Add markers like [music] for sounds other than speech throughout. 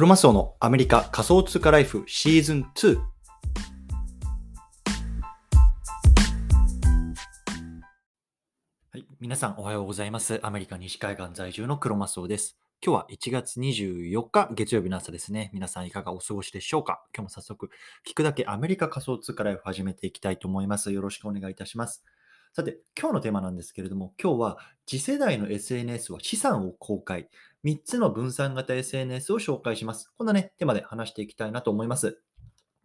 クロマスオのアメリカ仮想通貨ライフシーズン2。はい、皆さんおはようございます。アメリカ西海岸在住のクロマスオです。今日は1月24日月曜日の朝ですね。皆さんいかがお過ごしでしょうか？今日も早速聞くだけアメリカ仮想通貨ライフ始めていきたいと思います。よろしくお願いいたします。さて、今日のテーマなんですけれども、今日は次世代の SNS は資産を公開。3つの分散型 SNS を紹介します。こんなね、テーマで話していきたいなと思います。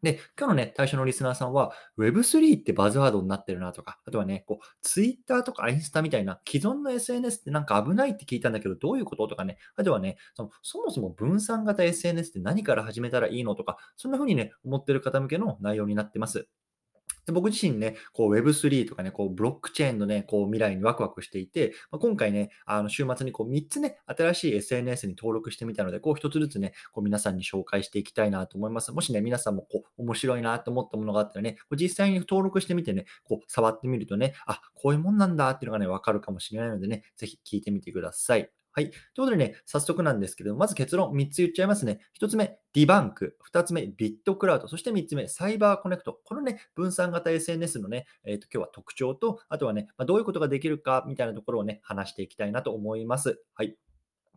で、今日のね、対象のリスナーさんは Web3 ってバズワードになってるなとか、あとはね、こう、Twitter とかインスタみたいな既存の SNS ってなんか危ないって聞いたんだけど、どういうこととかね、あとはね、そのそもそも分散型 SNS って何から始めたらいいのとか、そんな風にね、思ってる方向けの内容になってます。で僕自身ね、こう Web3 とかね、こうブロックチェーンのね、こう未来にワクワクしていて、まあ、今回ね、あの週末にこう3つね、新しい SNS に登録してみたので、こう1つずつね、こう皆さんに紹介していきたいなと思います。もしね、皆さんもこう面白いなと思ったものがあったらね、こう実際に登録してみてね、こう触ってみるとね、あ、こういうもんなんだっていうのがね、わかるかもしれないのでね、ぜひ聞いてみてください。はい。ということでね、早速なんですけど、まず結論3つ言っちゃいますね。1つ目、ディバンク。2つ目、ビットクラウド。そして3つ目、サイバーコネクト。このね、分散型 SNS のね、えー、と今日は特徴と、あとはね、まあ、どういうことができるかみたいなところをね、話していきたいなと思います。はい。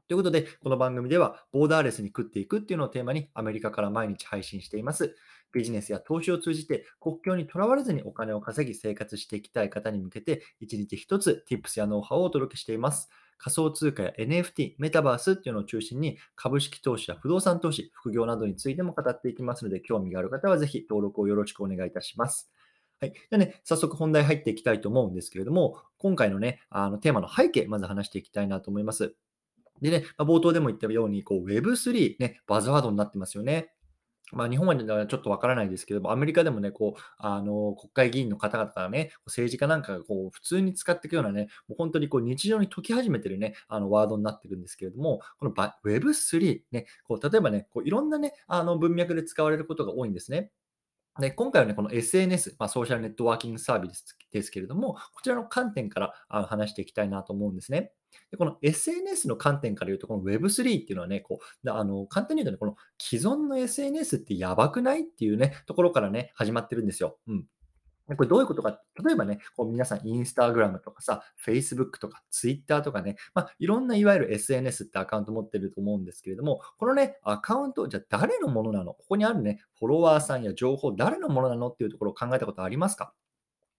ということで、この番組では、ボーダーレスに食っていくっていうのをテーマに、アメリカから毎日配信しています。ビジネスや投資を通じて、国境にとらわれずにお金を稼ぎ生活していきたい方に向けて、1日1つ Tips やノウハウをお届けしています。仮想通貨や NFT、メタバースっていうのを中心に株式投資や不動産投資、副業などについても語っていきますので、興味がある方はぜひ登録をよろしくお願いいたします。はい。でね、早速本題入っていきたいと思うんですけれども、今回のね、あのテーマの背景、まず話していきたいなと思います。でね、ま、冒頭でも言ったように、こう Web3、ね、バズワードになってますよね。まあ、日本はちょっとわからないですけども、アメリカでもね、こう、あの、国会議員の方々がね、政治家なんかがこう、普通に使っていくようなね、もう本当にこう、日常に解き始めてるね、あの、ワードになってるんですけれども、この Web3、ね、こう、例えばね、こう、いろんなね、あの、文脈で使われることが多いんですね。で、今回はね、この SNS、まあ、ソーシャルネットワーキングサービスですけれども、こちらの観点からあの話していきたいなと思うんですね。でこの SNS の観点から言うと、この Web3 っていうのはね、こうあの簡単に言うとね、この既存の SNS ってやばくないっていうね、ところからね、始まってるんですよ。うん。これどういうことか、例えばね、こう皆さんインスタグラムとかさ、Facebook とか Twitter とかね、まあ、いろんないわゆる SNS ってアカウント持ってると思うんですけれども、このね、アカウント、じゃあ誰のものなの？ここにあるね、フォロワーさんや情報、誰のものなの？っていうところを考えたことありますか？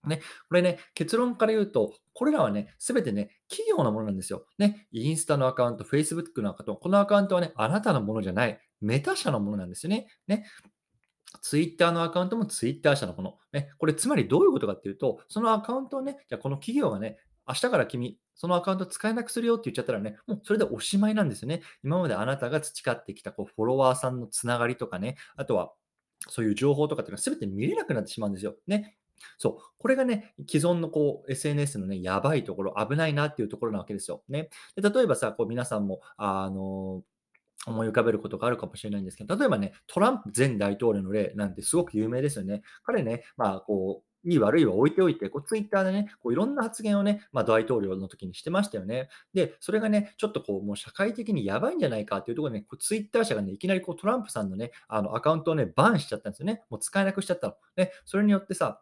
ね、これね、結論から言うと、これらはね、すべてね、企業のものなんですよ。ね、インスタのアカウント、Facebook のアカウント、このアカウントはね、あなたのものじゃない、メタ社のものなんですよね。ね、ツイッターのアカウントもツイッター社のもの。ね、これつまりどういうことかっていうと、そのアカウントをね、じゃこの企業がね、明日から君、そのアカウント使えなくするよって言っちゃったらね、もうそれでおしまいなんですよね。今まであなたが培ってきたこうフォロワーさんのつながりとかね、あとはそういう情報とかっていうのは全て見れなくなってしまうんですよ。ね。そう。これがね、既存のこう SNS のね、やばいところ、危ないなっていうところなわけですよ。ね。で例えばさ、こう皆さんも、あの思い浮かべることがあるかもしれないんですけど、例えばね、トランプ前大統領の例なんてすごく有名ですよね。彼ね、まあ、こう、いい悪いは置いておいて、こうツイッターでね、こういろんな発言をね、まあ、大統領の時にしてましたよね。で、それがね、ちょっとこう、もう社会的にやばいんじゃないかっていうところでね、こうツイッター社がね、いきなりこうトランプさんのね、あのアカウントをね、バンしちゃったんですよね。もう使えなくしちゃったの。ね、それによってさ、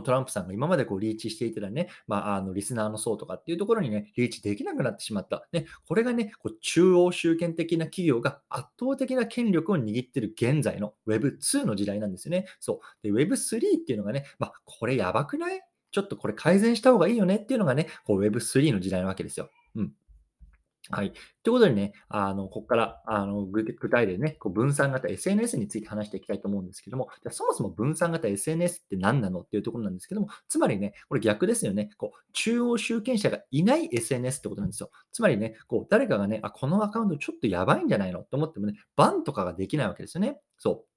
トランプさんが今までこうリーチしていたらね、まあ、あのリスナーの層とかっていうところにね、リーチできなくなってしまった。ね、これがね、こう中央集権的な企業が圧倒的な権力を握ってる現在の Web2 の時代なんですよね。そう。で、Web3 っていうのがね、まあ、これやばくない？ちょっとこれ改善した方がいいよねっていうのがね、こう Web3 の時代なわけですよ。うん。はい。ということでね、あの、ここから、あの、具体でね、こう分散型 SNS について話していきたいと思うんですけども、じゃそもそも分散型 SNS って何なのっていうところなんですけども、つまりね、これ逆ですよね。こう、中央集権者がいない SNS ってことなんですよ。つまりね、こう、誰かがね、あ、このアカウントちょっとやばいんじゃないの？と思ってもね、バンとかができないわけですよね。そう。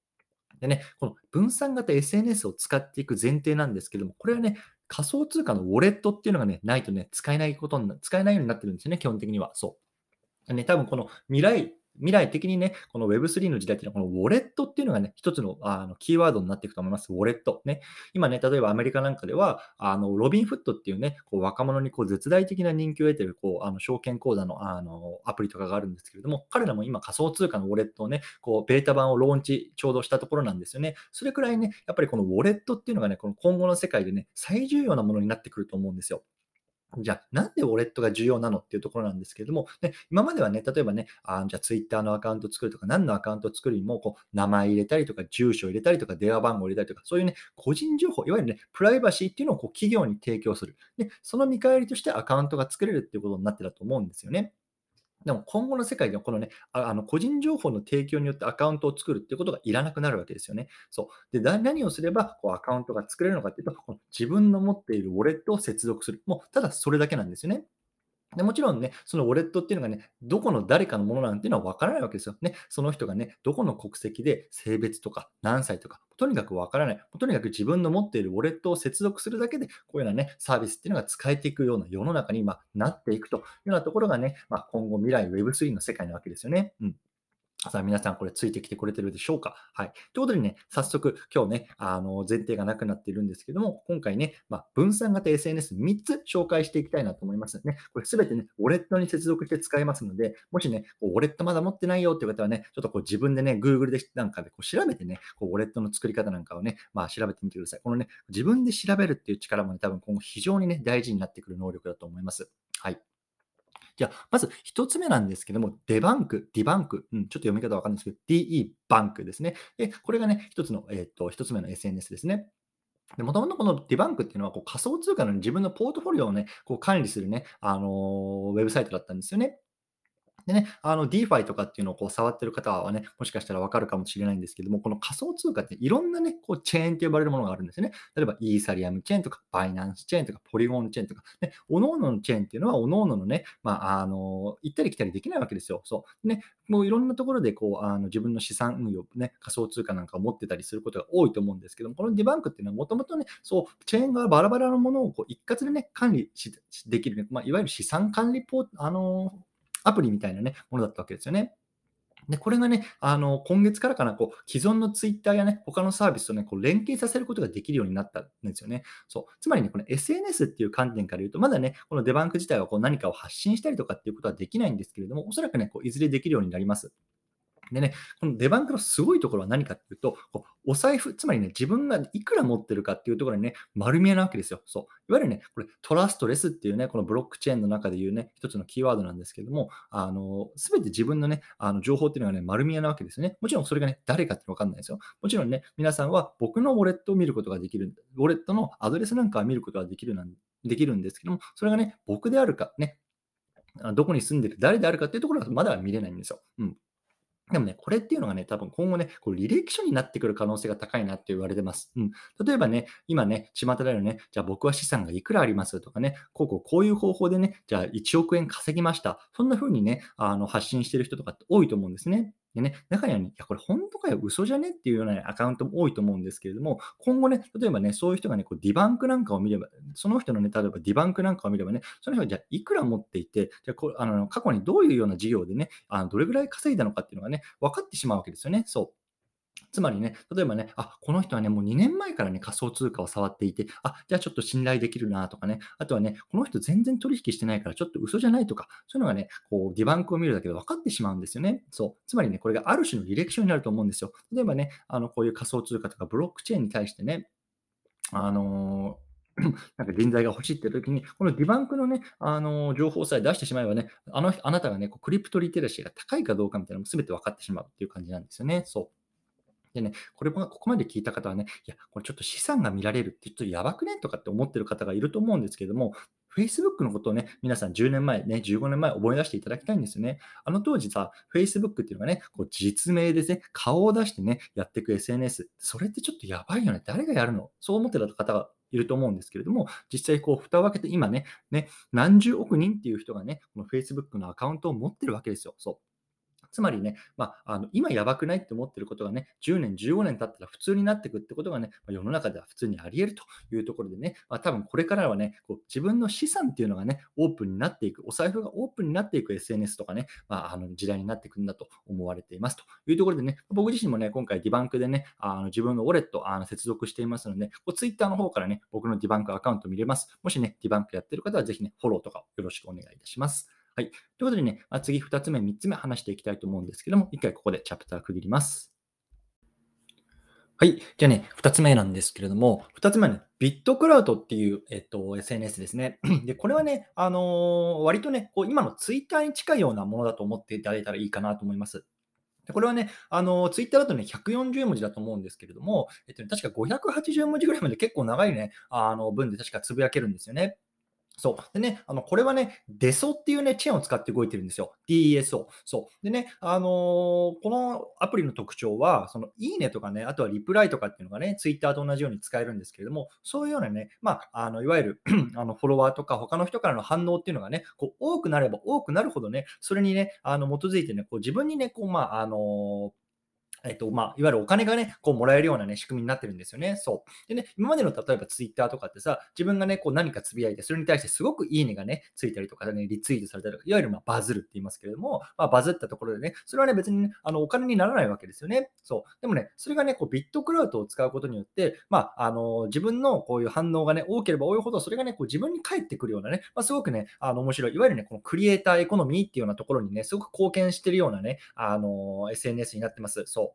でね、この分散型 SNS を使っていく前提なんですけども、これはね、仮想通貨のウォレットっていうのがね、ないとね、使えないことにな、使えないようになってるんですよね、基本的には。そう。ね、多分この未来未来的にね、この Web3 の時代っていうのは、このウォレットっていうのがね、一つのあのキーワードになっていくと思います。ウォレット。ね。今ね、例えばアメリカなんかでは、あのロビンフットっていうね、こう若者にこう絶大的な人気を得てるこうあの証券口座のあのアプリとかがあるんですけれども、彼らも今仮想通貨のウォレットをね、こうベータ版をローンチちょうどしたところなんですよね。それくらいね、やっぱりこのウォレットっていうのがね、この今後の世界でね、最重要なものになってくると思うんですよ。じゃあ、なんでウォレットが重要なのっていうところなんですけれども、ね、今まではね、例えばね、あじゃあツイッターのアカウント作るとか、何のアカウント作るにも、こう、名前入れたりとか、住所入れたりとか、電話番号入れたりとか、そういうね、個人情報、いわゆるね、プライバシーっていうのをこう企業に提供する。で、その見返りとしてアカウントが作れるっていうことになってたと思うんですよね。でも今後の世界ではこのね、ああの個人情報の提供によってアカウントを作るっていうことがいらなくなるわけですよね。そう。で、何をすればこうアカウントが作れるのかっていうと、この自分の持っているウォレットを接続する。もうただそれだけなんですよね。でもちろんね、そのウォレットっていうのがね、どこの誰かのものなんていうのは分からないわけですよ。ね、その人がね、どこの国籍で性別とか何歳とか、とにかく分からない。とにかく自分の持っているウォレットを接続するだけで、こういうようなね、サービスっていうのが使えていくような世の中に今なっていくというようなところがね、まあ、今後未来 Web3 の世界なわけですよね。うんさあ、皆さんこれついてきてくれてるでしょうか？はい。ということでね、早速、今日ね、あの、前提がなくなっているんですけども、今回ね、まあ、分散型 SNS3 つ紹介していきたいなと思いますね。これすべてね、ウォレットに接続して使えますので、もしね、こうウォレットまだ持ってないよっていう方はね、ちょっとこう自分でね、Google でなんかでこう調べてね、こうウォレットの作り方なんかをね、まあ調べてみてください。このね、自分で調べるっていう力もね、多分今後非常にね、大事になってくる能力だと思います。はい。じゃあ、まず一つ目なんですけども、デバンク、ディバンク、うん、ちょっと読み方わかんないですけど、DE バンクですね。で、これがね、一つの、えっ、と、1つ目の SNS ですね。もともとこの DeBank っていうのはこう仮想通貨の自分のポートフォリオをね、こう管理するね、あのー、ウェブサイトだったんですよね。でね、あの DeFi とかっていうのをこう触ってる方はね、もしかしたらわかるかもしれないんですけども、この仮想通貨っていろんなね、こうチェーンと呼ばれるものがあるんですよね。例えばイーサリアムチェーンとか、バイナンスチェーンとか、ポリゴンチェーンとか、ね、各々のチェーンっていうのは、各々のね、まあ、あの、行ったり来たりできないわけですよ。そう。ね、もういろんなところでこう、あの自分の資産運用、ね、仮想通貨なんかを持ってたりすることが多いと思うんですけども、このディバンクっていうのはもともとね、そう、チェーンがバラバラのものをこう一括でね、管理しできる、ね、まあ、いわゆる資産管理ポあのアプリみたいなね、ものだったわけですよね。で、これがね、あの、今月からかな、こう、既存のツイッターやね、他のサービスとね、こう、連携させることができるようになったんですよね。そう。つまりね、この SNS っていう観点から言うと、まだね、このデバンク自体はこう何かを発信したりとかっていうことはできないんですけれども、おそらくね、こういずれできるようになります。でね、このデバンクのすごいところは何かっていうと、こうお財布、つまりね、自分がいくら持ってるかっていうところにね、丸見えなわけですよ。そう。いわゆるね、これトラストレスっていうね、このブロックチェーンの中でいうね、一つのキーワードなんですけども、あの、すべて自分のね、あの情報っていうのがね、丸見えなわけですよね。もちろんそれがね、誰かってわかんないですよ。もちろんね、皆さんは僕のウォレットを見ることができる、ウォレットのアドレスなんかは見ることができるなんできるんですけども、それがね、僕であるか、ね、どこに住んでる、誰であるかっていうところはまだ見れないんですよ。うん。でもね、これっていうのがね、多分今後ね、こう履歴書になってくる可能性が高いなって言われてます。うん。例えばね、今ね、巷でのね、じゃあ僕は資産がいくらあります？とかね、こうこうこういう方法でね、じゃあ1億円稼ぎました。そんな風にね、あの発信してる人とかって多いと思うんですね。でね、中にはね、いや、これ本当かよ、嘘じゃねっていうような、アカウントも多いと思うんですけれども、今後ね、例えばね、そういう人がね、こうディバンクなんかを見れば、その人のね、例えばディバンクなんかを見ればね、その人がじゃあいくら持っていて、じゃこあの過去にどういうような事業でね、あのどれぐらい稼いだのかっていうのがね、分かってしまうわけですよね。そう。つまりね、例えばね、あ、この人はね、もう2年前からね、仮想通貨を触っていて、あ、じゃあちょっと信頼できるなとかね、あとはね、この人全然取引してないからちょっと嘘じゃないとか、そういうのがね、こう、ディバンクを見るだけで分かってしまうんですよね。そう。つまりね、これがある種の履歴書になると思うんですよ。例えばね、あの、こういう仮想通貨とかブロックチェーンに対してね、あのー [clears throat] なんか人材が欲しいって時に、このディバンクのね、あの情報さえ出してしまえばね、あのあなたがね、こうクリプトリテラシーが高いかどうかみたいなのも全て分かってしまうっていう感じなんですよね。そう。でね、これもここまで聞いた方はね、いや、これちょっと資産が見られるってちょっとやばくね？とかって思ってる方がいると思うんですけども、Facebook のことをね、皆さん10年前、ね、15年前思い出していただきたいんですよね。あの当時さ、Facebook っていうのがね、こう実名でね、顔を出してね、やっていく SNS。それってちょっとやばいよね。誰がやるの？そう思ってた方がいると思うんですけれども、実際こう、蓋を開けて今ね、ね、何十億人っていう人がね、この Facebook のアカウントを持ってるわけですよ。そう。つまりね、まあ、あの今やばくないって思ってることがね、10年、15年経ったら普通になっていくってことがね、まあ世の中では普通にあり得るというところでね、まあ、多分これからはね、こう自分の資産っていうのがね、オープンになっていく、お財布がオープンになっていく SNS とかね、まあ、あの時代になっていくんだと思われていますというところでね、僕自身もね、今回ディバンクでね、あの自分のウォレットあの接続していますので、こう Twitter の方からね、僕のディバンクアカウント見れます。もしね、ディバンクやってる方はぜひね、フォローとかよろしくお願いいたします。はい。ということでね、まあ、次2つ目、3つ目話していきたいと思うんですけども、1回ここでチャプター区切ります。はい。じゃあね、2つ目なんですけれども、2つ目はね、ビットクラウドっていう、えっと、SNS ですね。[clears throat] で、これはね、あのー、割とね、こう今のツイッターに近いようなものだと思っていただいたらいいかなと思います。でこれはね、あの、ツイッターだとね、140文字だと思うんですけれども、えっとね、確か580文字ぐらいまで結構長いね、あの、文で確かつぶやけるんですよね。そう。でね、あの、これはね、デソっていうね、チェーンを使って動いてるんですよ。DESO。そう。でね、あのー、このアプリの特徴は、その、いいねとかね、あとはリプライとかっていうのがね、ツイッターと同じように使えるんですけれども、そういうようなね、まあ、あの、いわゆる [clears throat] あの、フォロワーとか他の人からの反応っていうのがね、こう、多くなれば多くなるほどね、それにね、あの、基づいてね、こう、自分にね、こう、まあ、あのーえっと、まあ、いわゆるお金がね、こうもらえるようなね、仕組みになってるんですよね。そう。でね、今までの例えばツイッターとかってさ、自分がね、こう何かつぶやいて、それに対してすごくいいねがね、ついたりとかね、リツイートされたりとか、いわゆるまバズるって言いますけれども、まあ、バズったところでね、それはね、別にね、あのお金にならないわけですよね。そう。でもね、それがね、こうビットクラウドを使うことによって、まあ、あの、自分のこういう反応がね、多ければ多いほど、それがね、こう自分に返ってくるようなね、まあ、すごくね、あの、面白い、いわゆるね、このクリエイターエコノミーっていうようなところにね、すごく貢献してるようなね、あの、SNS になってます。そう。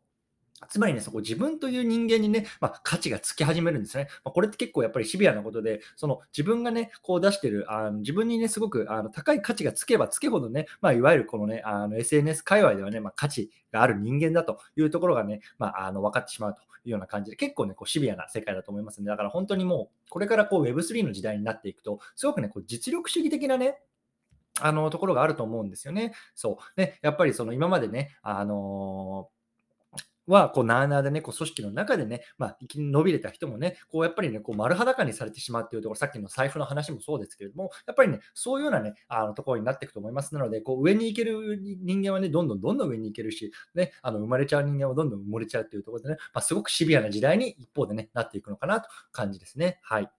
つまりね、そこ自分という人間にね、まあ、価値がつき始めるんですね。まあ、これって結構やっぱりシビアなことで、その自分がね、こう出してる、あの自分にね、すごくあの高い価値がつけばつけほどね、まあ、いわゆるこのね、あの SNS 界隈ではね、まあ、価値がある人間だというところがね、まあ、あの分かってしまうというような感じで、結構ね、こうシビアな世界だと思いますので、だから本当にもう、これからこう Web3 の時代になっていくと、すごくね、こう実力主義的なね、あのところがあると思うんですよね。そう。ね、やっぱりその今までね、あのーは、こう、なあなあでね、こう、組織の中でね、まあ、生き伸びれた人もね、こう、やっぱりね、こう、丸裸にされてしまうっていうところ、さっきの財布の話もそうですけれども、やっぱりね、そういうようなね、あの、ところになっていくと思いますなので、こう、上に行ける人間はね、どんどんどんどん上に行けるし、ね、あの、生まれちゃう人間はどんどん埋もれちゃうっていうところでね、まあ、すごくシビアな時代に一方でね、なっていくのかなと感じですね。はい。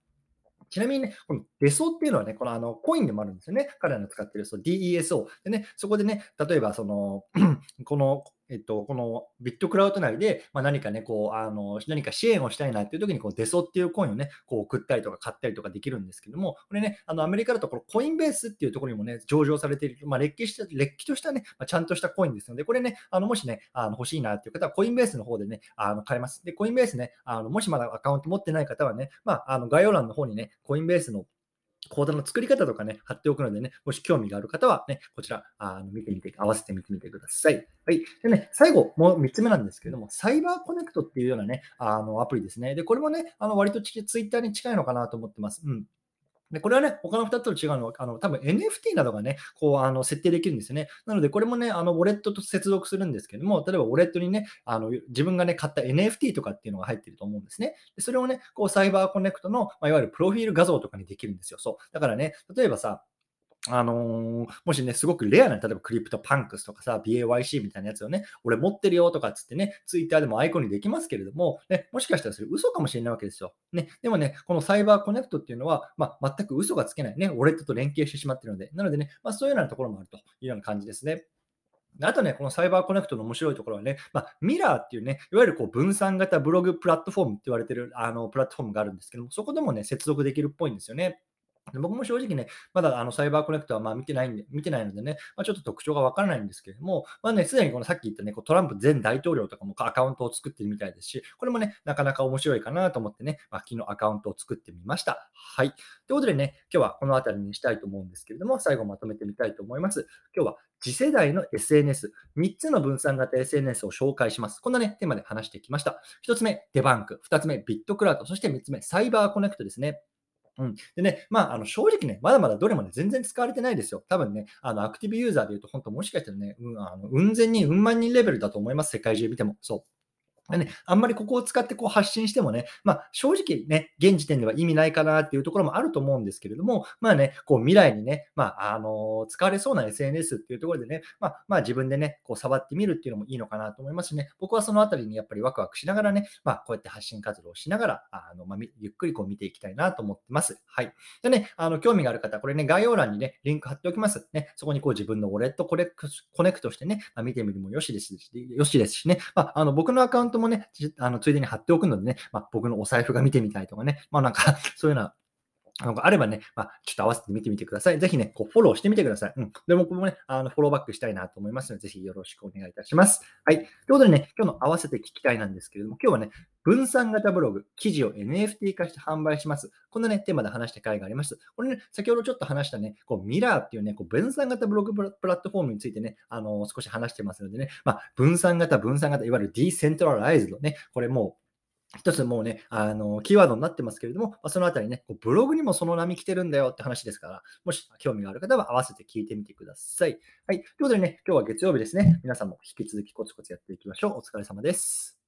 ちなみにね、このデソっていうのはね、このあのコインでもあるんですよね。彼らの使ってるそう DESO。でね、そこでね、例えばその、[clears throat] このえっと、このビットクラウド内で、まあ、何かね、こう、あの、何か支援をしたいなっていう時に、こう、デソっていうコインをね、こう送ったりとか買ったりとかできるんですけども、これね、あの、アメリカだとこのコインベースっていうところにもね、上場されている、まあ、歴史歴史としたね、まあ、ちゃんとしたコインですので、これね、あの、もしね、あの欲しいなっていう方は、コインベースの方でね、あの、買えます。で、コインベースね、あの、もしまだアカウント持ってない方はね、まあ、あの、概要欄の方にね、コインベースの講座の作り方とかね、貼っておくのでね、もし興味がある方はね、こちら、あの見てみて、合わせて見てみてください。はい。でね、最後、もう3つ目なんですけれども、サイバーコネクトっていうようなね、あのアプリですね。で、これもね、あの割とツイッターに近いのかなと思ってます。うん。で、これはね、他の2つと違うのは、あの、多分 NFT などがね、こう、あの、設定できるんですよね。なので、これもね、あの、ウォレットと接続するんですけども、例えばウォレットにね、あの、自分がね、買った NFT とかっていうのが入ってると思うんですね。でそれをね、こう、サイバーコネクトの、まあ、いわゆるプロフィール画像とかにできるんですよ。そう。だからね、例えばさ、あのー、もしね、すごくレアな、例えば CryptoPunks とかさ、BAYC みたいなやつをね、俺持ってるよとかっつってね、ツイッターでもアイコンにできますけれども、ね、もしかしたらそれ嘘かもしれないわけですよ。ね、でもね、この CyberConnect っていうのは、まあ、全く嘘がつけないね、ウォレットと連携してしまってるので、なのでね、まあ、そういうようなところもあるというような感じですね。あとね、この CyberConnect の面白いところはね、まあ、 Mirror っていうね、いわゆるこう分散型ブログプラットフォームって言われてるあのプラットフォームがあるんですけども、そこでもね、接続できるっぽいんですよね。僕も正直ね、まだあのサイバーコネクトはまあ見てないんで、見てないのでね、まあ、ちょっと特徴がわからないんですけれども、まあね、すでにこのさっき言ったね、こうトランプ前大統領とかもアカウントを作ってるみたいですし、これもね、なかなか面白いかなと思ってね、まあ、昨日アカウントを作ってみました。はい。ということでね、今日はこの辺りにしたいと思うんですけれども、最後まとめてみたいと思います。今日は次世代の SNS、3つの分散型 SNS を紹介します。こんなね、テーマで話してきました。1つ目、デバンク。2つ目、ビットクラウド。そして3つ目、サイバーコネクトですね。うん。でね、まあ、あの正直ね、まだまだどれもね、全然使われてないですよ。多分ね、あのアクティブユーザーで言うと、本当もしかしたらね、うん、あの運善に、うん万人レベルだと思います、世界中見ても。そう。ね、あんまりここを使ってこう発信してもね、まあ、正直ね、現時点では意味ないかなっていうところもあると思うんですけれども、まあね、こう未来にね、まあ、あの使われそうな SNS っていうところでね、まあ、まあ、自分でね、こう触ってみるっていうのもいいのかなと思いますしね、僕はそのあたりにやっぱりワクワクしながらね、まあ、こうやって発信活動をしながら、あのまあ、ゆっくりこう見ていきたいなと思ってます。はい。でね、あの興味がある方、これね、概要欄にね、リンク貼っておきます。ね、そこにこう自分のウォレットコネクトしてね、まあ、見てみるもよしですし、よしですしね、まあ、あの僕のアカウントもね、あのついでに貼っておくのでね、まあ、僕のお財布が見てみたいとかね、まあなんか [laughs] そういうようなんかあればね、まあ、ちょっと合わせて見てみてください。ぜひね、こうフォローしてみてください。うん。で、僕もね、あのフォローバックしたいなと思いますので、ぜひよろしくお願いいたします。はい。ということでね、今日の合わせて聞きたいなんですけれども、今日はね、分散型ブログ、記事を NFT 化して販売します。こんなね、テーマで話した回があります。これね、先ほどちょっと話したね、こうミラーっていうね、こう分散型ブログプラットフォームについてね、あのー、少し話してますのでね、まあ、分散型、分散型、いわゆるディーセントラライズドね、これもう一つもうね、あの、キーワードになってますけれども、まあ、そのあたりね、ブログにもその波来てるんだよって話ですから、もし興味がある方は合わせて聞いてみてください。はい。ということでね、今日は月曜日ですね。皆さんも引き続きコツコツやっていきましょう。お疲れ様です。